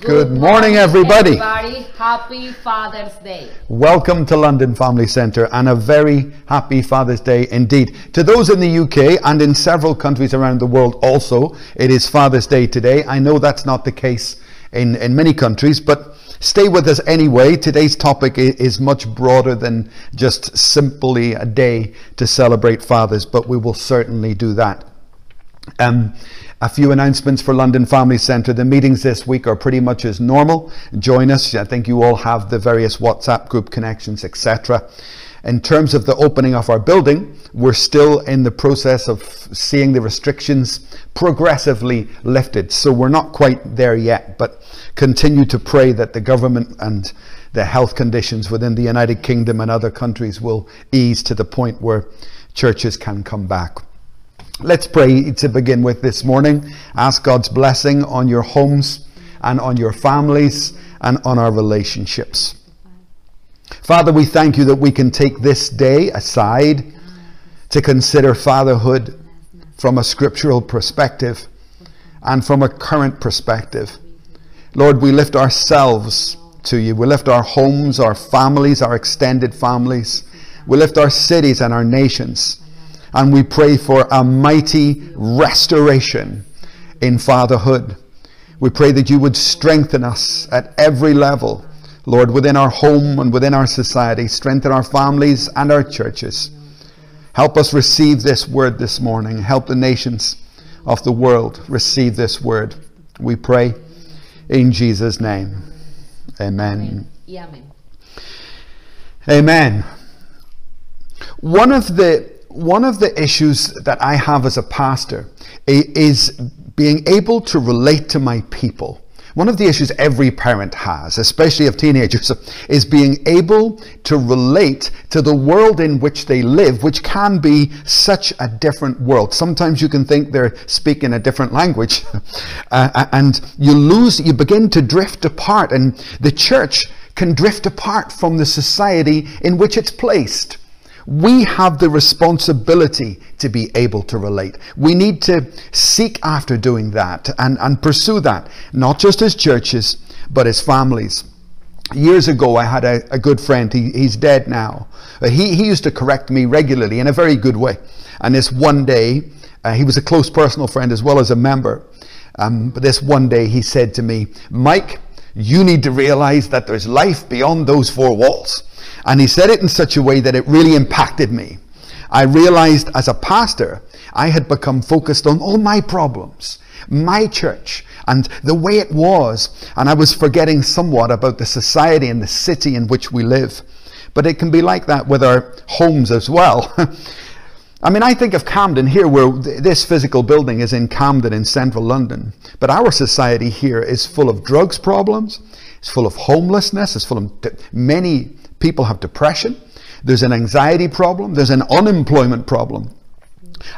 Good morning, everybody. Everybody, happy Father's Day. Welcome to London Family Centre and a very happy Father's Day indeed. To those in the UK and in several countries around the world also, it is Father's Day today. I know that's not the case in, in many countries, but stay with us anyway. Today's topic is much broader than just simply a day to celebrate fathers, but we will certainly do that. Um, a few announcements for London Family Centre. The meetings this week are pretty much as normal. Join us. I think you all have the various WhatsApp group connections, etc. In terms of the opening of our building, we're still in the process of seeing the restrictions progressively lifted. So we're not quite there yet, but continue to pray that the government and the health conditions within the United Kingdom and other countries will ease to the point where churches can come back. Let's pray to begin with this morning. Ask God's blessing on your homes and on your families and on our relationships. Father, we thank you that we can take this day aside to consider fatherhood from a scriptural perspective and from a current perspective. Lord, we lift ourselves to you. We lift our homes, our families, our extended families. We lift our cities and our nations. And we pray for a mighty restoration in fatherhood. We pray that you would strengthen us at every level, Lord, within our home and within our society. Strengthen our families and our churches. Help us receive this word this morning. Help the nations of the world receive this word. We pray in Jesus' name. Amen. Y amén. Amen. One of the one of the issues that I have as a pastor is being able to relate to my people. One of the issues every parent has, especially of teenagers, is being able to relate to the world in which they live, which can be such a different world. Sometimes you can think they're speaking a different language, uh, and you lose, you begin to drift apart, and the church can drift apart from the society in which it's placed. We have the responsibility to be able to relate. We need to seek after doing that and, and pursue that, not just as churches, but as families. Years ago, I had a, a good friend. He, he's dead now. He, he used to correct me regularly in a very good way. And this one day, uh, he was a close personal friend as well as a member. Um, but this one day, he said to me, Mike, you need to realize that there's life beyond those four walls. And he said it in such a way that it really impacted me. I realized as a pastor, I had become focused on all my problems, my church, and the way it was. And I was forgetting somewhat about the society and the city in which we live. But it can be like that with our homes as well. I mean, I think of Camden here, where th- this physical building is in Camden in central London. But our society here is full of drugs problems, it's full of homelessness, it's full of de- many people have depression, there's an anxiety problem, there's an unemployment problem.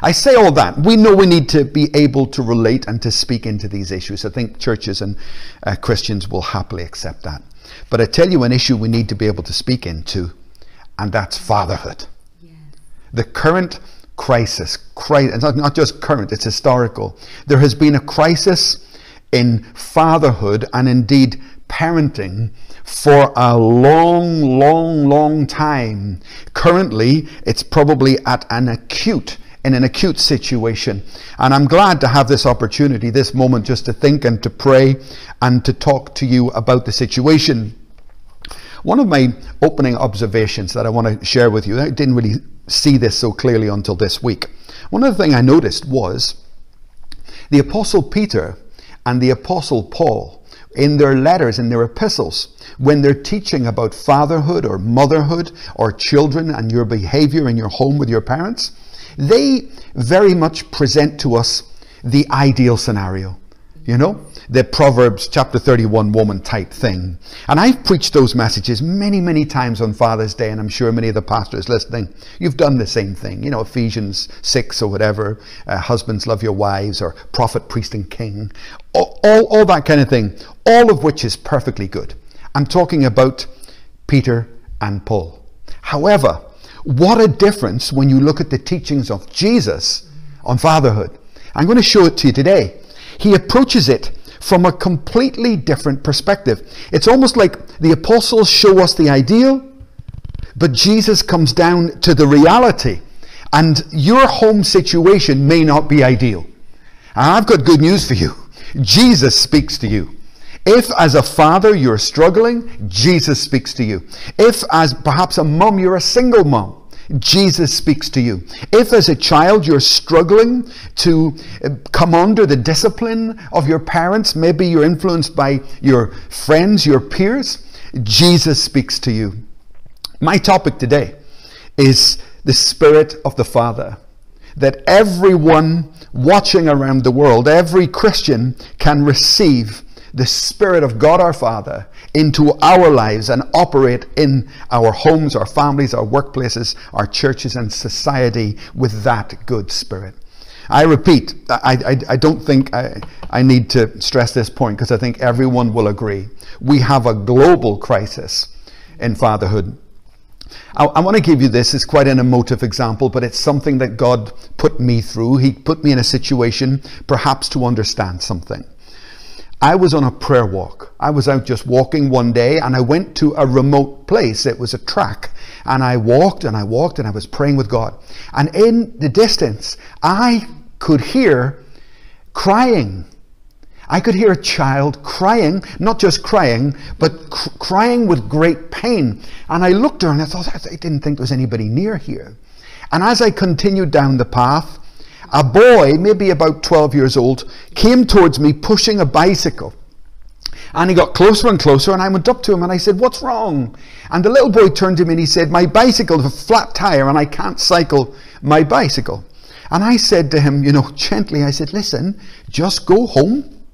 I say all that. We know we need to be able to relate and to speak into these issues. I think churches and uh, Christians will happily accept that. But I tell you an issue we need to be able to speak into, and that's fatherhood the current crisis, cri- it's not, not just current, it's historical. There has been a crisis in fatherhood and indeed parenting for a long, long, long time. Currently, it's probably at an acute in an acute situation. And I'm glad to have this opportunity, this moment, just to think and to pray and to talk to you about the situation. One of my opening observations that I want to share with you, I didn't really see this so clearly until this week. One other thing I noticed was the Apostle Peter and the Apostle Paul, in their letters, in their epistles, when they're teaching about fatherhood or motherhood or children and your behavior in your home with your parents, they very much present to us the ideal scenario. You know, the Proverbs chapter 31 woman type thing. And I've preached those messages many, many times on Father's Day, and I'm sure many of the pastors listening, you've done the same thing. You know, Ephesians 6 or whatever, uh, husbands love your wives, or prophet, priest, and king, all, all, all that kind of thing, all of which is perfectly good. I'm talking about Peter and Paul. However, what a difference when you look at the teachings of Jesus on fatherhood. I'm going to show it to you today. He approaches it from a completely different perspective. It's almost like the apostles show us the ideal, but Jesus comes down to the reality. And your home situation may not be ideal. I've got good news for you. Jesus speaks to you. If as a father you're struggling, Jesus speaks to you. If as perhaps a mom you're a single mom, Jesus speaks to you. If as a child you're struggling to uh, come under the discipline of your parents, maybe you're influenced by your friends, your peers, Jesus speaks to you. My topic today is the Spirit of the Father. That everyone watching around the world, every Christian can receive the Spirit of God our Father into our lives and operate in our homes, our families, our workplaces, our churches, and society with that good Spirit. I repeat, I, I, I don't think I, I need to stress this point because I think everyone will agree. We have a global crisis in fatherhood. I, I, want to give you this. It's quite an emotive example, but it's something that God put me through. He put me in a situation perhaps to understand something. I was on a prayer walk. I was out just walking one day and I went to a remote place. It was a track. And I walked and I walked and I was praying with God. And in the distance, I could hear crying. I could hear a child crying, not just crying, but cr- crying with great pain. And I looked her and I thought, I didn't think there was anybody near here. And as I continued down the path, a boy, maybe about 12 years old, came towards me pushing a bicycle. And he got closer and closer, and I went up to him and I said, What's wrong? And the little boy turned to me and he said, My bicycle has a flat tire and I can't cycle my bicycle. And I said to him, you know, gently, I said, Listen, just go home,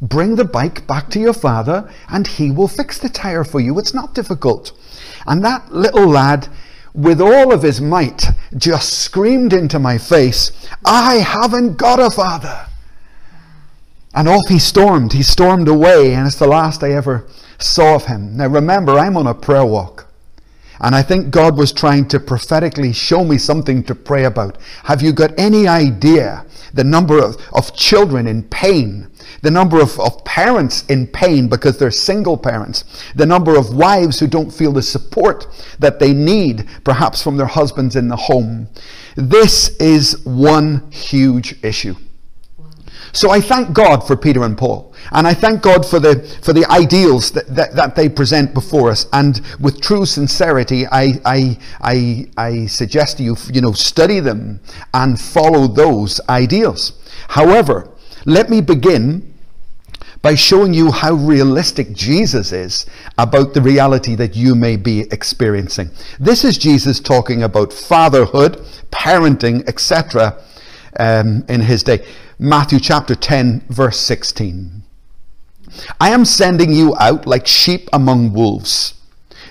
bring the bike back to your father, and he will fix the tire for you. It's not difficult. And that little lad with all of his might, just screamed into my face, I haven't got a father. And off he stormed. He stormed away, and it's the last I ever saw of him. Now remember, I'm on a prayer walk. And I think God was trying to prophetically show me something to pray about. Have you got any idea the number of, of children in pain the number of, of parents in pain because they're single parents, the number of wives who don't feel the support that they need, perhaps from their husbands in the home. This is one huge issue. So I thank God for Peter and Paul. And I thank God for the, for the ideals that, that, that they present before us. And with true sincerity, I, I, I, I suggest you, you know, study them and follow those ideals. However, let me begin by showing you how realistic Jesus is about the reality that you may be experiencing. This is Jesus talking about fatherhood, parenting, etc. Um, in his day. Matthew chapter 10, verse 16. I am sending you out like sheep among wolves.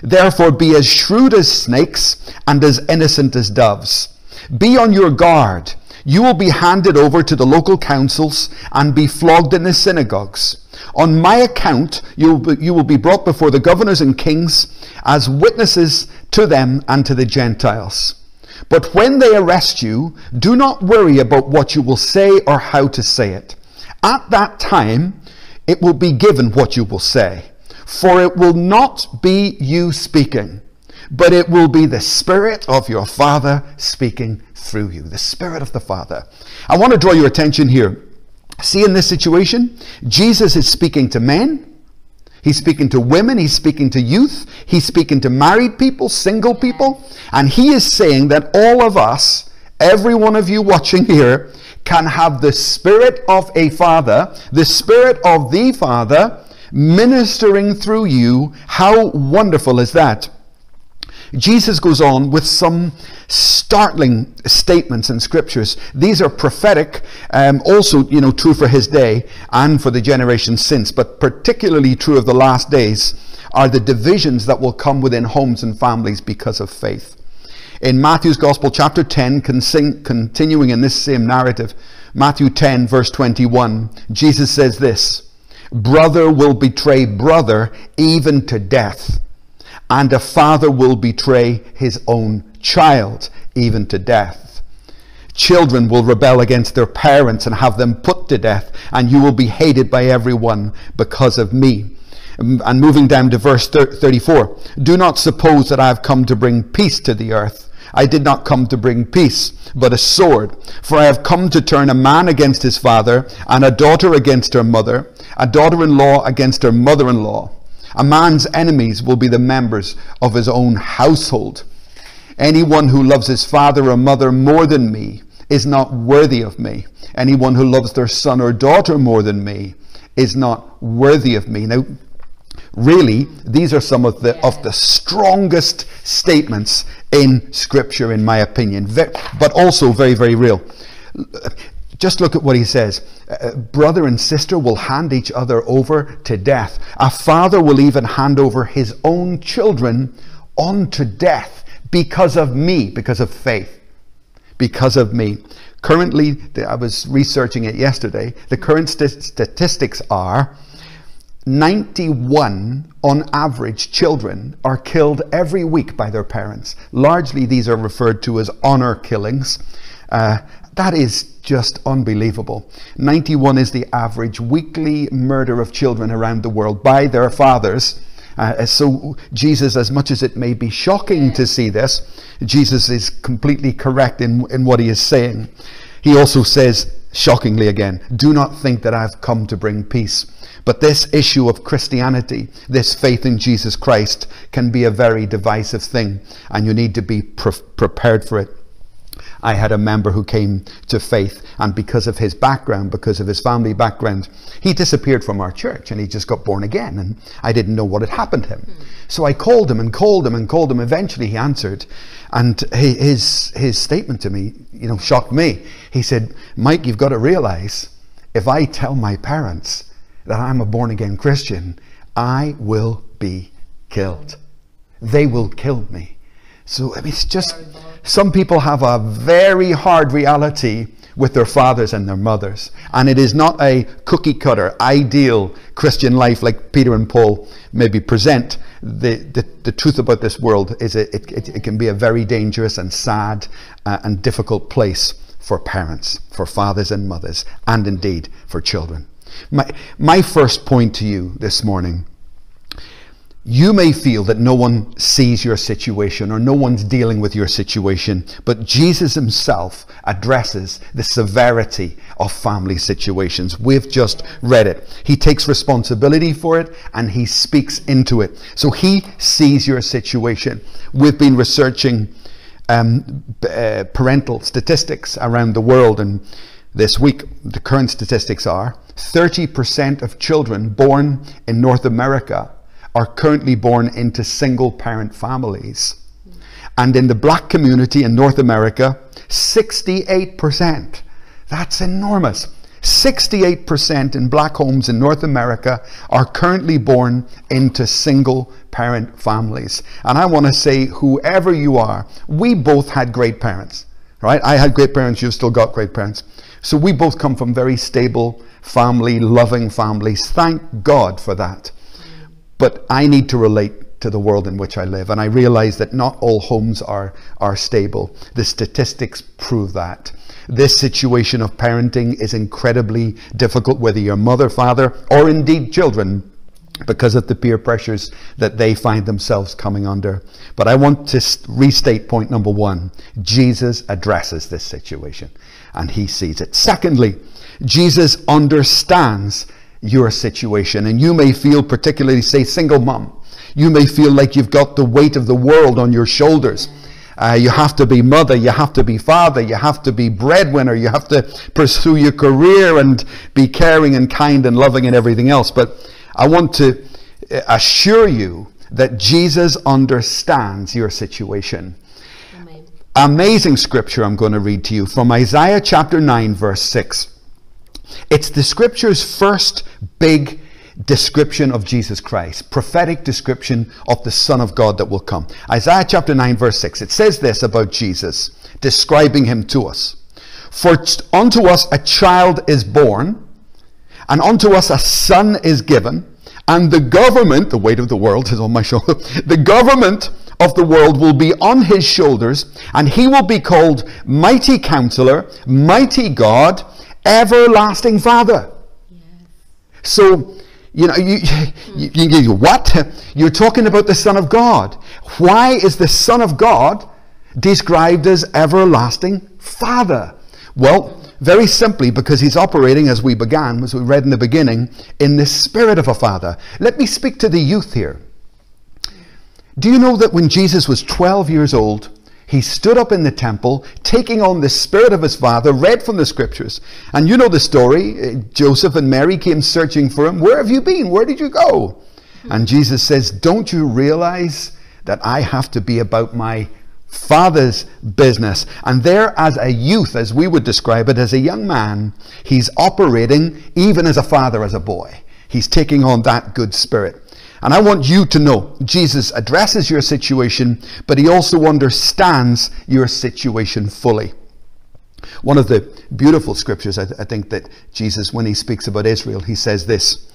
Therefore, be as shrewd as snakes and as innocent as doves. Be on your guard you will be handed over to the local councils and be flogged in the synagogues. On my account, you will, be, you will be brought before the governors and kings as witnesses to them and to the Gentiles. But when they arrest you, do not worry about what you will say or how to say it. At that time, it will be given what you will say. For it will not be you speaking, but it will be the Spirit of your Father speaking through you, the Spirit of the Father. I want to draw your attention here. See, in this situation, Jesus is speaking to men. He's speaking to women, he's speaking to youth, he's speaking to married people, single people, and he is saying that all of us, every one of you watching here, can have the spirit of a father, the spirit of the father, ministering through you. How wonderful is that? Jesus goes on with some startling statements in scriptures. These are prophetic, um, also, you know, true for his day and for the generation since, but particularly true of the last days are the divisions that will come within homes and families because of faith. In Matthew's Gospel, chapter 10, continuing in this same narrative, Matthew 10, verse 21, Jesus says this Brother will betray brother even to death and a father will betray his own child even to death. Children will rebel against their parents and have them put to death, and you will be hated by everyone because of me. Um, and moving down to verse 34 Do not suppose that I have come to bring peace to the earth. I did not come to bring peace, but a sword. For I have come to turn a man against his father, and a daughter against her mother, a daughter in law against her mother in law. A man's enemies will be the members of his own household. Anyone who loves his father or mother more than me is not worthy of me. Anyone who loves their son or daughter more than me is not worthy of me. Now, really, these are some of the of the strongest statements in Scripture, in my opinion, but also very, very real. Just look at what he says. Uh, brother and sister will hand each other over to death. A father will even hand over his own children unto death because of me, because of faith, because of me. Currently, I was researching it yesterday. The current st- statistics are 91 on average children are killed every week by their parents. Largely, these are referred to as honor killings. Uh, that is just unbelievable. 91 is the average weekly murder of children around the world by their fathers. Uh, so, Jesus, as much as it may be shocking to see this, Jesus is completely correct in, in what he is saying. He also says, shockingly again, do not think that I've come to bring peace. But this issue of Christianity, this faith in Jesus Christ, can be a very divisive thing, and you need to be pre- prepared for it. I had a member who came to faith, and because of his background, because of his family background, he disappeared from our church and he just got born again. And I didn't know what had happened to him. Hmm. So I called him and called him and called him. Eventually he answered, and his, his statement to me, you know, shocked me. He said, Mike, you've got to realize if I tell my parents that I'm a born again Christian, I will be killed. They will kill me. So I mean, it's just some people have a very hard reality with their fathers and their mothers. And it is not a cookie cutter, ideal Christian life like Peter and Paul maybe present. The, the, the truth about this world is it, it, it can be a very dangerous and sad uh, and difficult place for parents, for fathers and mothers, and indeed for children. My, my first point to you this morning you may feel that no one sees your situation or no one's dealing with your situation, but Jesus himself addresses the severity of family situations. We've just read it. He takes responsibility for it and he speaks into it. So he sees your situation. We've been researching um, uh, parental statistics around the world, and this week the current statistics are 30% of children born in North America are currently born into single parent families. And in the black community in North America, 68%. That's enormous. 68% in black homes in North America are currently born into single parent families. And I want to say, whoever you are, we both had great parents, right? I had great parents, you've still got great parents. So we both come from very stable family, loving families. Thank God for that. But I need to relate to the world in which I live, and I realize that not all homes are, are stable. The statistics prove that. This situation of parenting is incredibly difficult, whether you're mother, father, or indeed children because of the peer pressures that they find themselves coming under. But I want to restate point number one Jesus addresses this situation and he sees it. Secondly, Jesus understands your situation. And you may feel, particularly, say, single mom, you may feel like you've got the weight of the world on your shoulders. Uh, you have to be mother, you have to be father, you have to be breadwinner, you have to pursue your career and be caring and kind and loving and everything else. But I want to uh, assure you that Jesus understands your situation. Amazing scripture I'm going to read to you from Isaiah chapter 9, verse 6. It's the scripture's first big description of Jesus Christ, prophetic description of the Son of God that will come. Isaiah chapter 9, verse 6. It says this about Jesus, describing him to us. For unto us a child is born, and unto us a son is given, and the government, the weight of the world is on my shoulder, the government of the world will be on his shoulders, and he will be called Mighty Counselor, Mighty God, Everlasting Father. So, you know, you, you, you, you, what? You're talking about the Son of God. Why is the Son of God described as everlasting Father? Well, very simply because he's operating, as we began, as we read in the beginning, in the spirit of a father. Let me speak to the youth here. Do you know that when Jesus was 12 years old, he stood up in the temple, taking on the spirit of his father, read from the scriptures. And you know the story. Uh, Joseph and Mary came searching for him. Where have you been? Where did you go? And Jesus says, Don't you realize that I have to be about my father's business? And there, as a youth, as we would describe it, as a young man, he's operating even as a father, as a boy. He's taking on that good spirit. And I want you to know Jesus addresses your situation, but he also understands your situation fully. One of the beautiful scriptures, I, th- I, think, that Jesus, when he speaks about Israel, he says this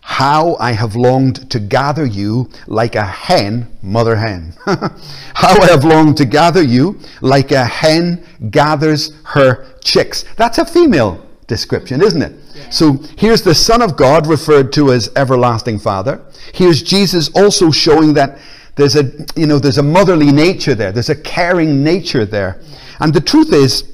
How I have longed to gather you like a hen, mother hen. How I have longed to gather you like a hen gathers her chicks. That's a female description, isn't it? Yeah. So here's the Son of God referred to as everlasting Father. Here's Jesus also showing that there's a you know there's a motherly nature there. There's a caring nature there. Yeah. And the truth is,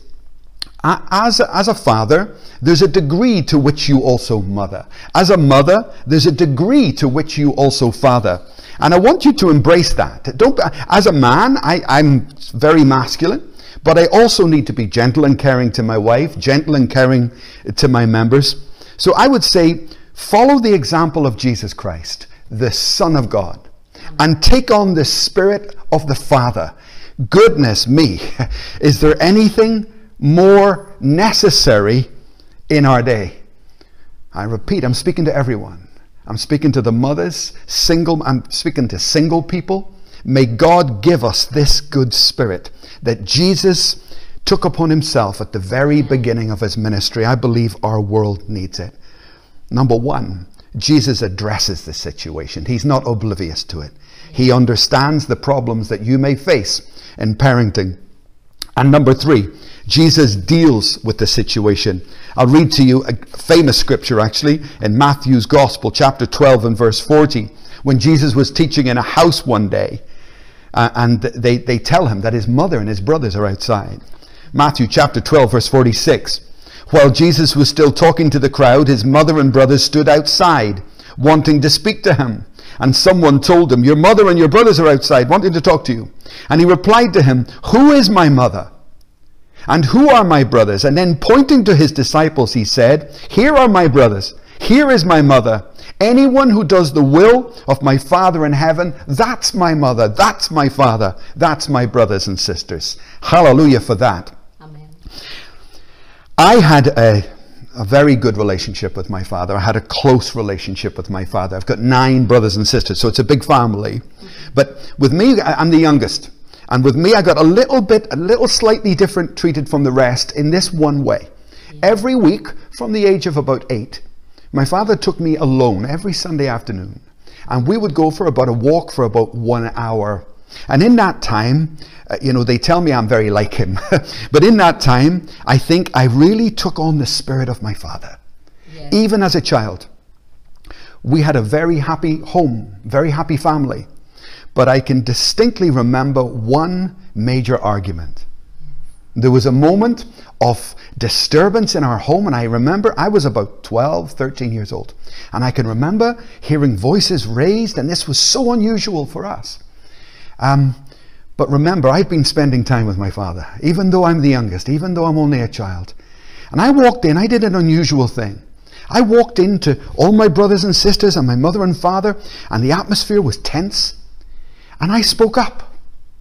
as a, as a father, there's a degree to which you also mother. As a mother, there's a degree to which you also father. And I want you to embrace that. Don't, as a man, I, I'm very masculine. But I also need to be gentle and caring to my wife, gentle and caring to my members. So I would say, follow the example of Jesus Christ, the Son of God, and take on the Spirit of the Father. Goodness me, is there anything more necessary in our day? I repeat, I'm speaking to everyone. I'm speaking to the mothers, single, I'm speaking to single people. May God give us this good spirit that Jesus took upon himself at the very beginning of his ministry. I believe our world needs it. Number one, Jesus addresses the situation. He's not oblivious to it. He understands the problems that you may face in parenting. And number three, Jesus deals with the situation. I'll read to you a famous scripture actually in Matthew's Gospel, chapter 12 and verse 40. When Jesus was teaching in a house one day, uh, and they, they tell him that his mother and his brothers are outside. Matthew chapter 12, verse 46. While Jesus was still talking to the crowd, his mother and brothers stood outside, wanting to speak to him. And someone told him, Your mother and your brothers are outside, wanting to talk to you. And he replied to him, Who is my mother? And who are my brothers? And then pointing to his disciples, he said, Here are my brothers. Here is my mother. Anyone who does the will of my Father in heaven, that's my mother, that's my father, that's my brothers and sisters. Hallelujah for that. Amen. I had a, a very good relationship with my father. I had a close relationship with my father. I've got nine brothers and sisters, so it's a big family. Mm-hmm. But with me, I'm the youngest. And with me, I got a little bit, a little slightly different treated from the rest in this one way. Every week, from the age of about eight, my father took me alone every Sunday afternoon, and we would go for about a walk for about one hour. And in that time, uh, you know, they tell me I'm very like him, but in that time, I think I really took on the spirit of my father, even as a child. We had a very happy home, very happy family, but I can distinctly remember one major argument. There was a moment of disturbance in our home. And I remember I was about 12, 13 years old. And I can remember hearing voices raised, and this was so unusual for us. Um, but remember, I'd been spending time with my father, even though I'm the youngest, even though I'm only a child. And I walked in, I did an unusual thing. I walked into all my brothers and sisters and my mother and father, and the atmosphere was tense. And I spoke up,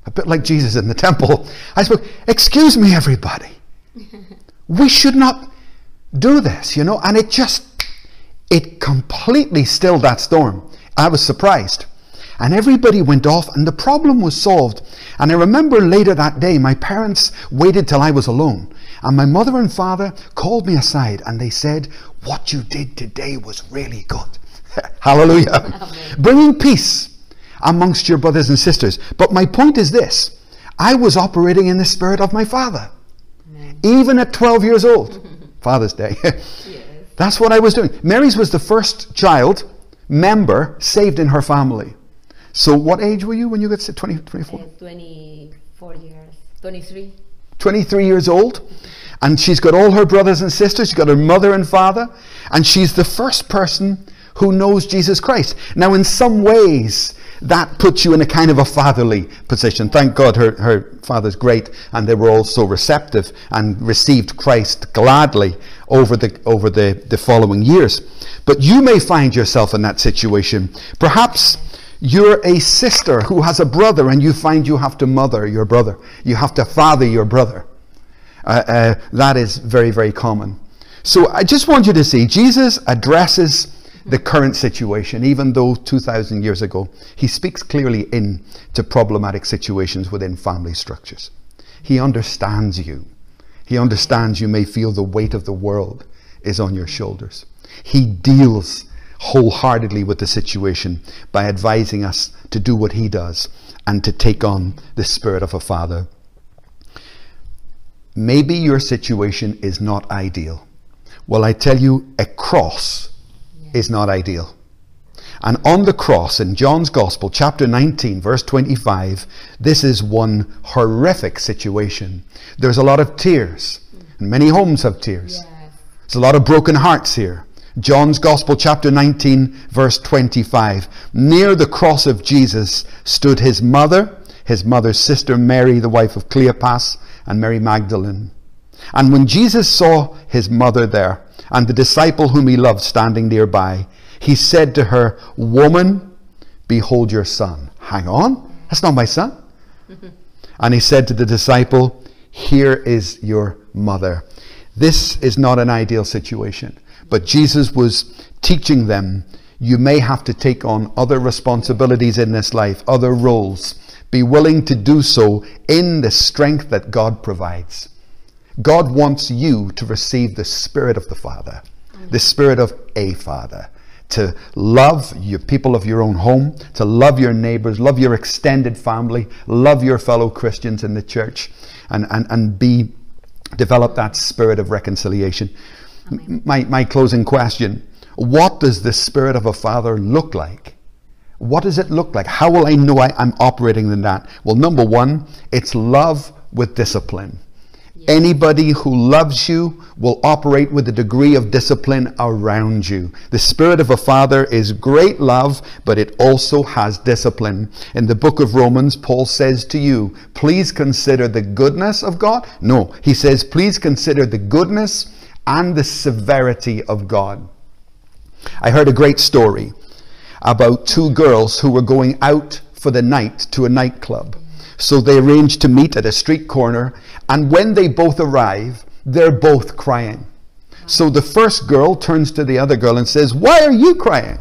a bit like Jesus in the temple. I spoke, Excuse me, everybody we should not do this, you know. And it just, it completely stilled that storm. I was surprised. And everybody went off, and the problem was solved. And I remember later that day, my parents waited till I was alone. And my mother and father called me aside and they said, What you did today was really good. Hallelujah. Bringing peace amongst your brothers and sisters. But my point is this I was operating in the spirit of my father, even at 12 years old. Father's Day. That's what I was doing. Mary's was the first child member saved in her family. So, what age were you when you got to 20, 24? Uh, 24 years. 23. 23 years old. And she's got all her brothers and sisters. She's got her mother and father. And she's the first person who knows Jesus Christ. Now, in some ways, that puts you in a kind of a fatherly position. Thank God her, her father's great, and they were all so receptive and received Christ gladly over the over the, the following years. But you may find yourself in that situation. Perhaps you're a sister who has a brother, and you find you have to mother your brother. You have to father your brother. Uh, uh, that is very, very common. So I just want you to see Jesus addresses the current situation, even though 2,000 years ago, he speaks clearly into problematic situations within family structures. He understands you. He understands you may feel the weight of the world is on your shoulders. He deals wholeheartedly with the situation by advising us to do what he does and to take on the spirit of a father. Maybe your situation is not ideal. Well, I tell you, a cross is not ideal. And on the cross in John's Gospel, chapter 19, verse 25, this is one horrific situation. There's a lot of tears, and many homes have tears. Yes. There's a lot of broken hearts here. John's Gospel, chapter 19, verse 25. Near the cross of Jesus stood his mother, his mother's sister Mary, the wife of Cleopas, and Mary Magdalene. And when Jesus saw his mother there, and the disciple whom he loved standing nearby, he said to her, Woman, behold your son. Hang on, that's not my son. and he said to the disciple, Here is your mother. This is not an ideal situation, but Jesus was teaching them you may have to take on other responsibilities in this life, other roles. Be willing to do so in the strength that God provides. God wants you to receive the Spirit of the Father, the Spirit of a Father, to love your people of your own home, to love your neighbors, love your extended family, love your fellow Christians in the church, and, and, and be develop that spirit of reconciliation. My, my closing question What does the Spirit of a Father look like? What does it look like? How will I know I, I'm operating in that? Well, number one, it's love with discipline. Anybody who loves you will operate with a degree of discipline around you. The spirit of a father is great love, but it also has discipline. In the book of Romans, Paul says to you, please consider the goodness of God. No, he says, please consider the goodness and the severity of God. I heard a great story about two girls who were going out for the night to a nightclub. So they arranged to meet at a street corner, and when they both arrive, they're both crying. So the first girl turns to the other girl and says, Why are you crying?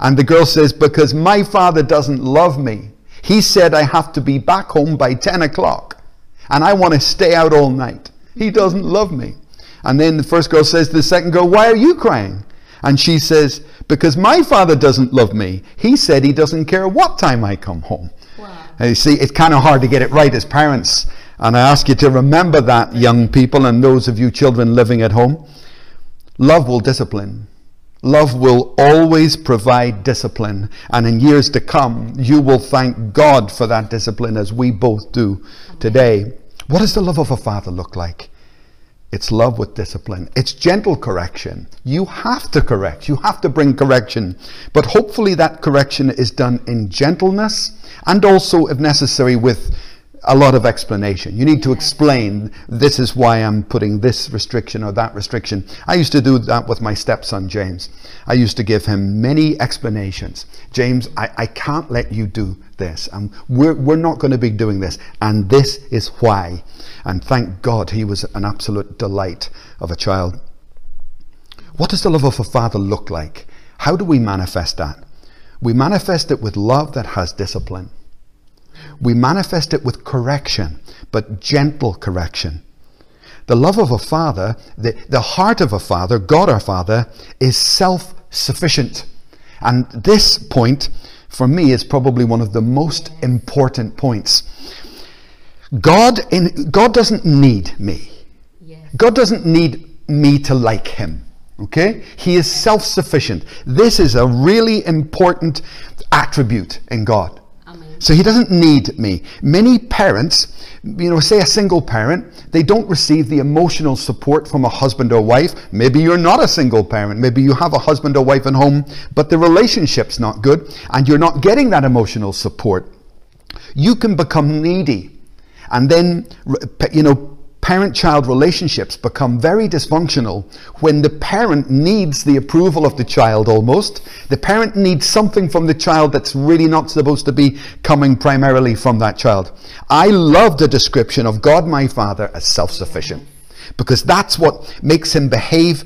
And the girl says, Because my father doesn't love me. He said I have to be back home by 10 o'clock, and I want to stay out all night. He doesn't love me. And then the first girl says to the second girl, Why are you crying? And she says, Because my father doesn't love me. He said he doesn't care what time I come home. And you see, it's kind of hard to get it right as parents. And I ask you to remember that, young people, and those of you children living at home. Love will discipline. Love will always provide discipline. And in years to come, you will thank God for that discipline as we both do today. What does the love of a father look like? It's love with discipline. It's gentle correction. You have to correct. You have to bring correction. But hopefully that correction is done in gentleness and also, if necessary, with a lot of explanation. You need to explain this is why I'm putting this restriction or that restriction. I used to do that with my stepson, James. I used to give him many explanations. James, I, I can't let you do this. And we're, we're not going to be doing this. And this is why. And thank God he was an absolute delight of a child. What does the love of a father look like? How do we manifest that? We manifest it with love that has discipline. We manifest it with correction, but gentle correction. The love of a father, the, the heart of a father, God our Father, is self sufficient. And this point for me, is probably one of the most important points. God, in, God doesn't need me. Yes. God doesn't need me to like him. Okay? He is self sufficient. This is a really important attribute in God. So he doesn't need me. Many parents, you know, say a single parent, they don't receive the emotional support from a husband or wife. Maybe you're not a single parent. Maybe you have a husband or wife at home, but the relationship's not good and you're not getting that emotional support. You can become needy. And then, you know, parent child relationships become very dysfunctional when the parent needs the approval of the child almost. The parent needs something from the child that's really not supposed to be coming primarily from that child. I love the description of God my Father as self sufficient because that's what makes him behave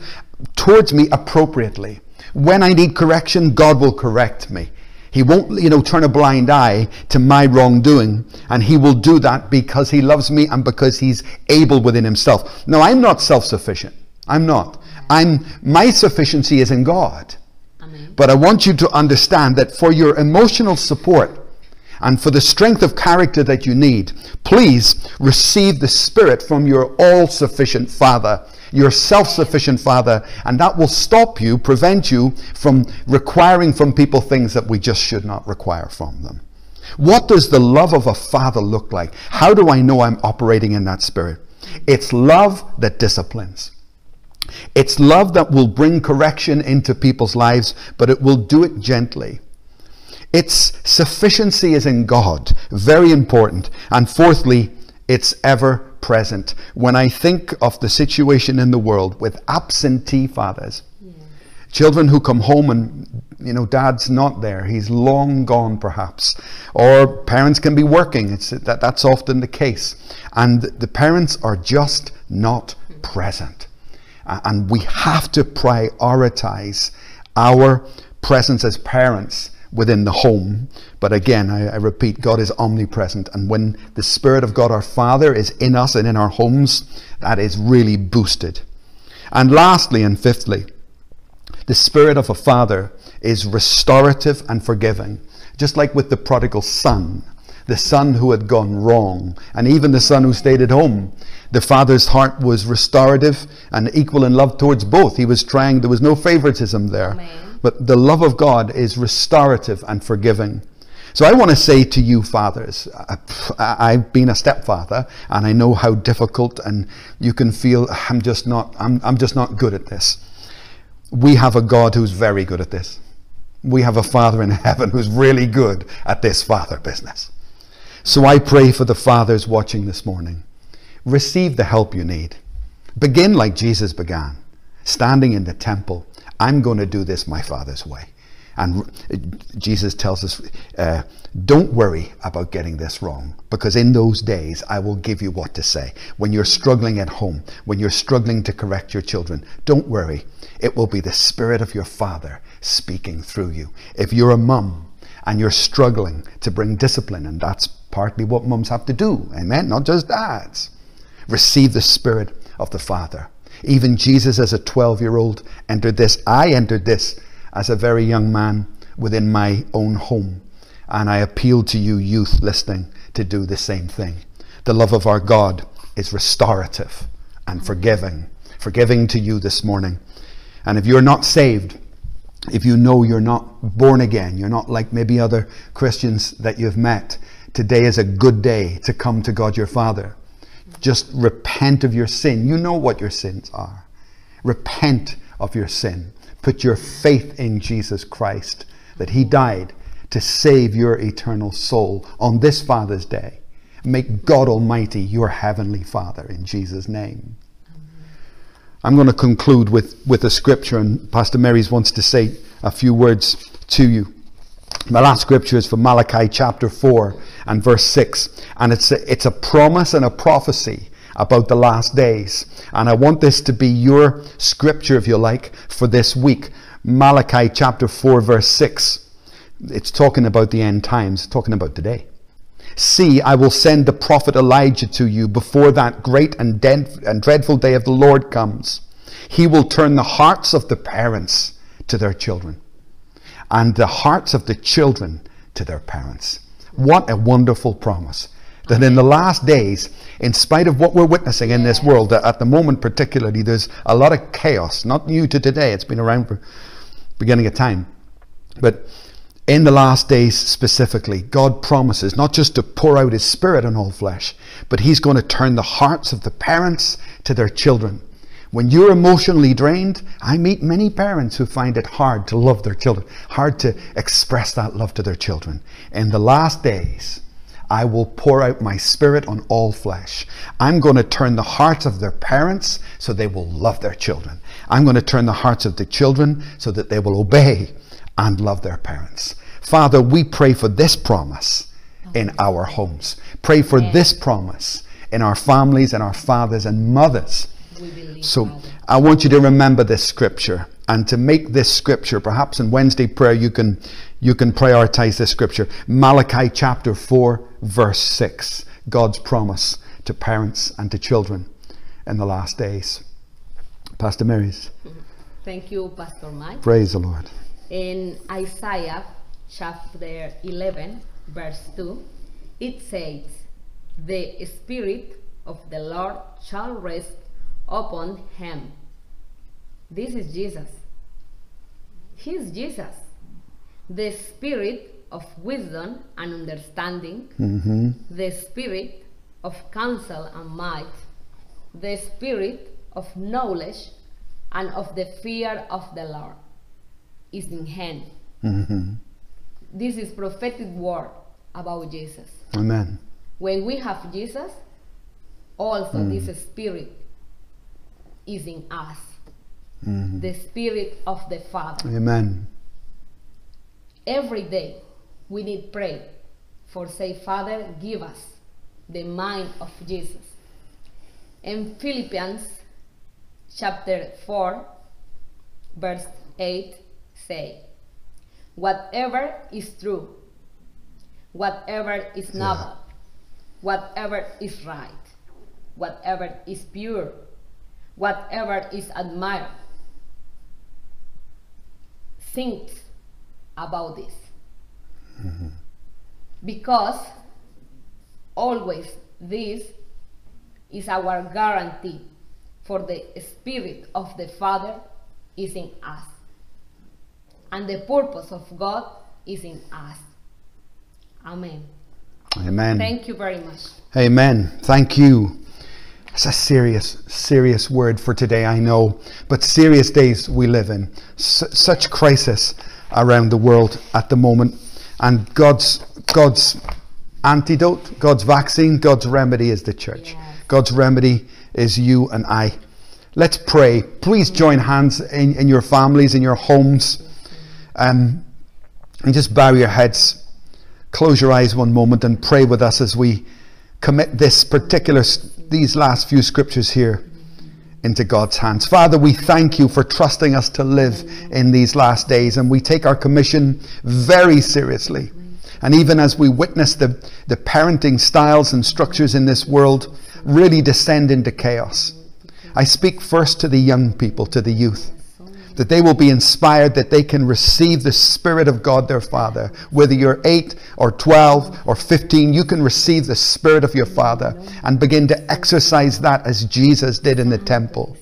towards me appropriately. When I need correction, God will correct me. He won't, you know, turn a blind eye to my wrongdoing. And he will do that because he loves me and because he's able within himself. Now, I'm not self-sufficient. I'm not. I'm, my sufficiency is in God. Amen. But I want you to understand that for your emotional support and for the strength of character that you need, please receive the Spirit from your all sufficient Father, your self sufficient Father, and that will stop you, prevent you from requiring from people things that we just should not require from them. What does the love of a Father look like? How do I know I'm operating in that Spirit? It's love that disciplines. It's love that will bring correction into people's lives, but it will do it gently. Its sufficiency is in God, very important. And fourthly, it's ever present. When I think of the situation in the world with absentee fathers, children who come home and you know dad's not there he's long gone perhaps or parents can be working it's that that's often the case and the parents are just not present and we have to prioritize our presence as parents within the home. But again I, I repeat god is omnipresent. And when the spirit of god our father is in us and in our homes that is really boosted. And lastly and fifthly the spirit of a father is restorative and forgiving, just like with the prodigal son, the son who had gone wrong, and even the son who stayed at home. The father's heart was restorative and equal in love towards both. He was trying, there was no favoritism there. Amen. But the love of God is restorative and forgiving. So I want to say to you, fathers, I've been a stepfather, and I know how difficult, and you can feel I'm just not, I'm, I'm just not good at this we have a God who's very good at this. We have a Father in heaven who's really good at this father business. So I pray for the fathers watching this morning. Receive the help you need. Begin like Jesus began, standing in the temple. I'm going to do this my Father's way. And Jesus tells us, uh, don't worry about getting this wrong, because in those days I will give you what to say. When you're struggling at home, when you're struggling to correct your children, don't worry. It will be the Spirit of your Father speaking through you. If you're a mum and you're struggling to bring discipline, and that's partly what mums have to do, amen? Not just dads. Receive the Spirit of the Father. Even Jesus, as a 12 year old, entered this. I entered this as a very young man within my own home. And I appeal to you, youth listening, to do the same thing. The love of our God is restorative and forgiving. Forgiving to you this morning. And if you're not saved, if you know you're not born again, you're not like maybe other Christians that you've met, today is a good day to come to God your Father. Just repent of your sin. You know what your sins are. Repent of your sin. Put your faith in Jesus Christ, that He died to save your eternal soul on this Father's Day. Make God Almighty your Heavenly Father in Jesus' name. I'm going to conclude with, with a scripture, and Pastor Marys wants to say a few words to you. My last scripture is from Malachi chapter 4 and verse 6. And it's a, it's a promise and a prophecy about the last days. And I want this to be your scripture, if you like, for this week. Malachi chapter 4, verse 6. It's talking about the end times, talking about today. See, I will send the prophet Elijah to you before that great and, and dreadful day of the Lord comes. He will turn the hearts of the parents to their children, and the hearts of the children to their parents. What a wonderful promise. That in the last days, in spite of what we're witnessing in this world, that at the moment particularly, there's a lot of chaos. Not new to today, it's been around for beginning of time. But in the last days specifically, God promises not just to pour out His Spirit on all flesh, but He's going to turn the hearts of the parents to their children. When you're emotionally drained, I meet many parents who find it hard to love their children, hard to express that love to their children. In the last days, I will pour out my spirit on all flesh. I'm going to turn the hearts of their parents so they will love their children. I'm going to turn the hearts of the children so that they will obey and love their parents. Father, we pray for this promise in our homes. Pray for this promise in our families and our fathers and mothers. So I want you to remember this scripture and to make this scripture, perhaps in Wednesday prayer, you can you can prioritize this scripture. Malachi chapter 4, verse 6. God's promise to parents and to children in the last days. Pastor Marys. Thank you, Pastor Mike. Praise the Lord. In Isaiah chapter 11, verse 2, it says, The Spirit of the Lord shall rest upon him. This is Jesus. He is Jesus. The Spirit of wisdom and understanding, Mm-hmm. the Spirit of counsel and might, the Spirit of knowledge and of the fear of the Lord is in him. Mm-hmm. This is prophetic word about Jesus. Amen. When we have Jesus, also this spirit is in us. Mm-hmm. The spirit of the Father. Amen. Every day we need pray for say, Father, give us the mind of Jesus. In Philippians chapter 4, verse 8 say, Whatever is true, whatever is noble, whatever is right, whatever is pure, whatever is admired, think about this. Mm-hmm. Because always this is our guarantee for the Spirit of the Father is in us. And the purpose of God is in us. Amen. Amen. Thank you very much. Amen. Thank you. It's a serious, serious word for today, I know, but serious days we live in. S- such crisis around the world at the moment, and God's God's antidote, God's vaccine, God's remedy is the church. Yes. God's remedy is you and I. Let's pray. Please join hands in, in your families, in your homes, um, and just bow your heads. Close your eyes one moment and pray with us as we commit this particular these last few scriptures here into God's hands. Father, we thank you for trusting us to live in these last days, and we take our commission very seriously. And even as we witness the, the parenting styles and structures in this world really descend into chaos, I speak first to the young people, to the youth that they will be inspired, that they can receive the Spirit of God their Father. Whether you're 8 or 12 or 15, you can receive the Spirit of your Father and begin to exercise that as Jesus did in the temple.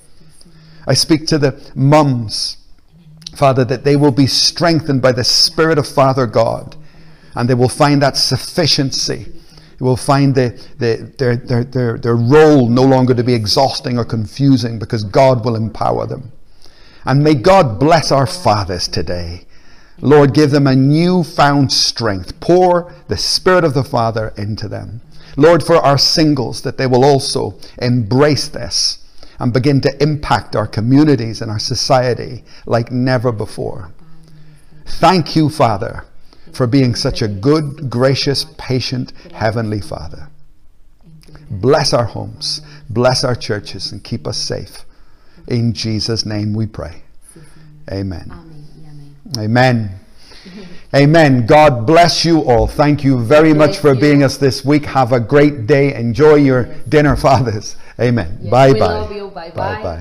I speak to the mums, Father, that they will be strengthened by the Spirit of Father God and they will find that sufficiency. They will find the, the, their, their, their, their role no longer to be exhausting or confusing because God will empower them. And may God bless our fathers today. Lord, give them a newfound strength. Pour the Spirit of the Father into them. Lord, for our singles, that they will also embrace this and begin to impact our communities and our society like never before. Thank you, Father, for being such a good, gracious, patient, heavenly Father. Bless our homes, bless our churches, and keep us safe. In Jesus' name we pray. Amen. Amen. Amen. God bless you all. Thank you very much for being us this week. Have a great day. Enjoy your dinner, fathers. Amen. Bye bye. love you. Bye-bye. Bye bye.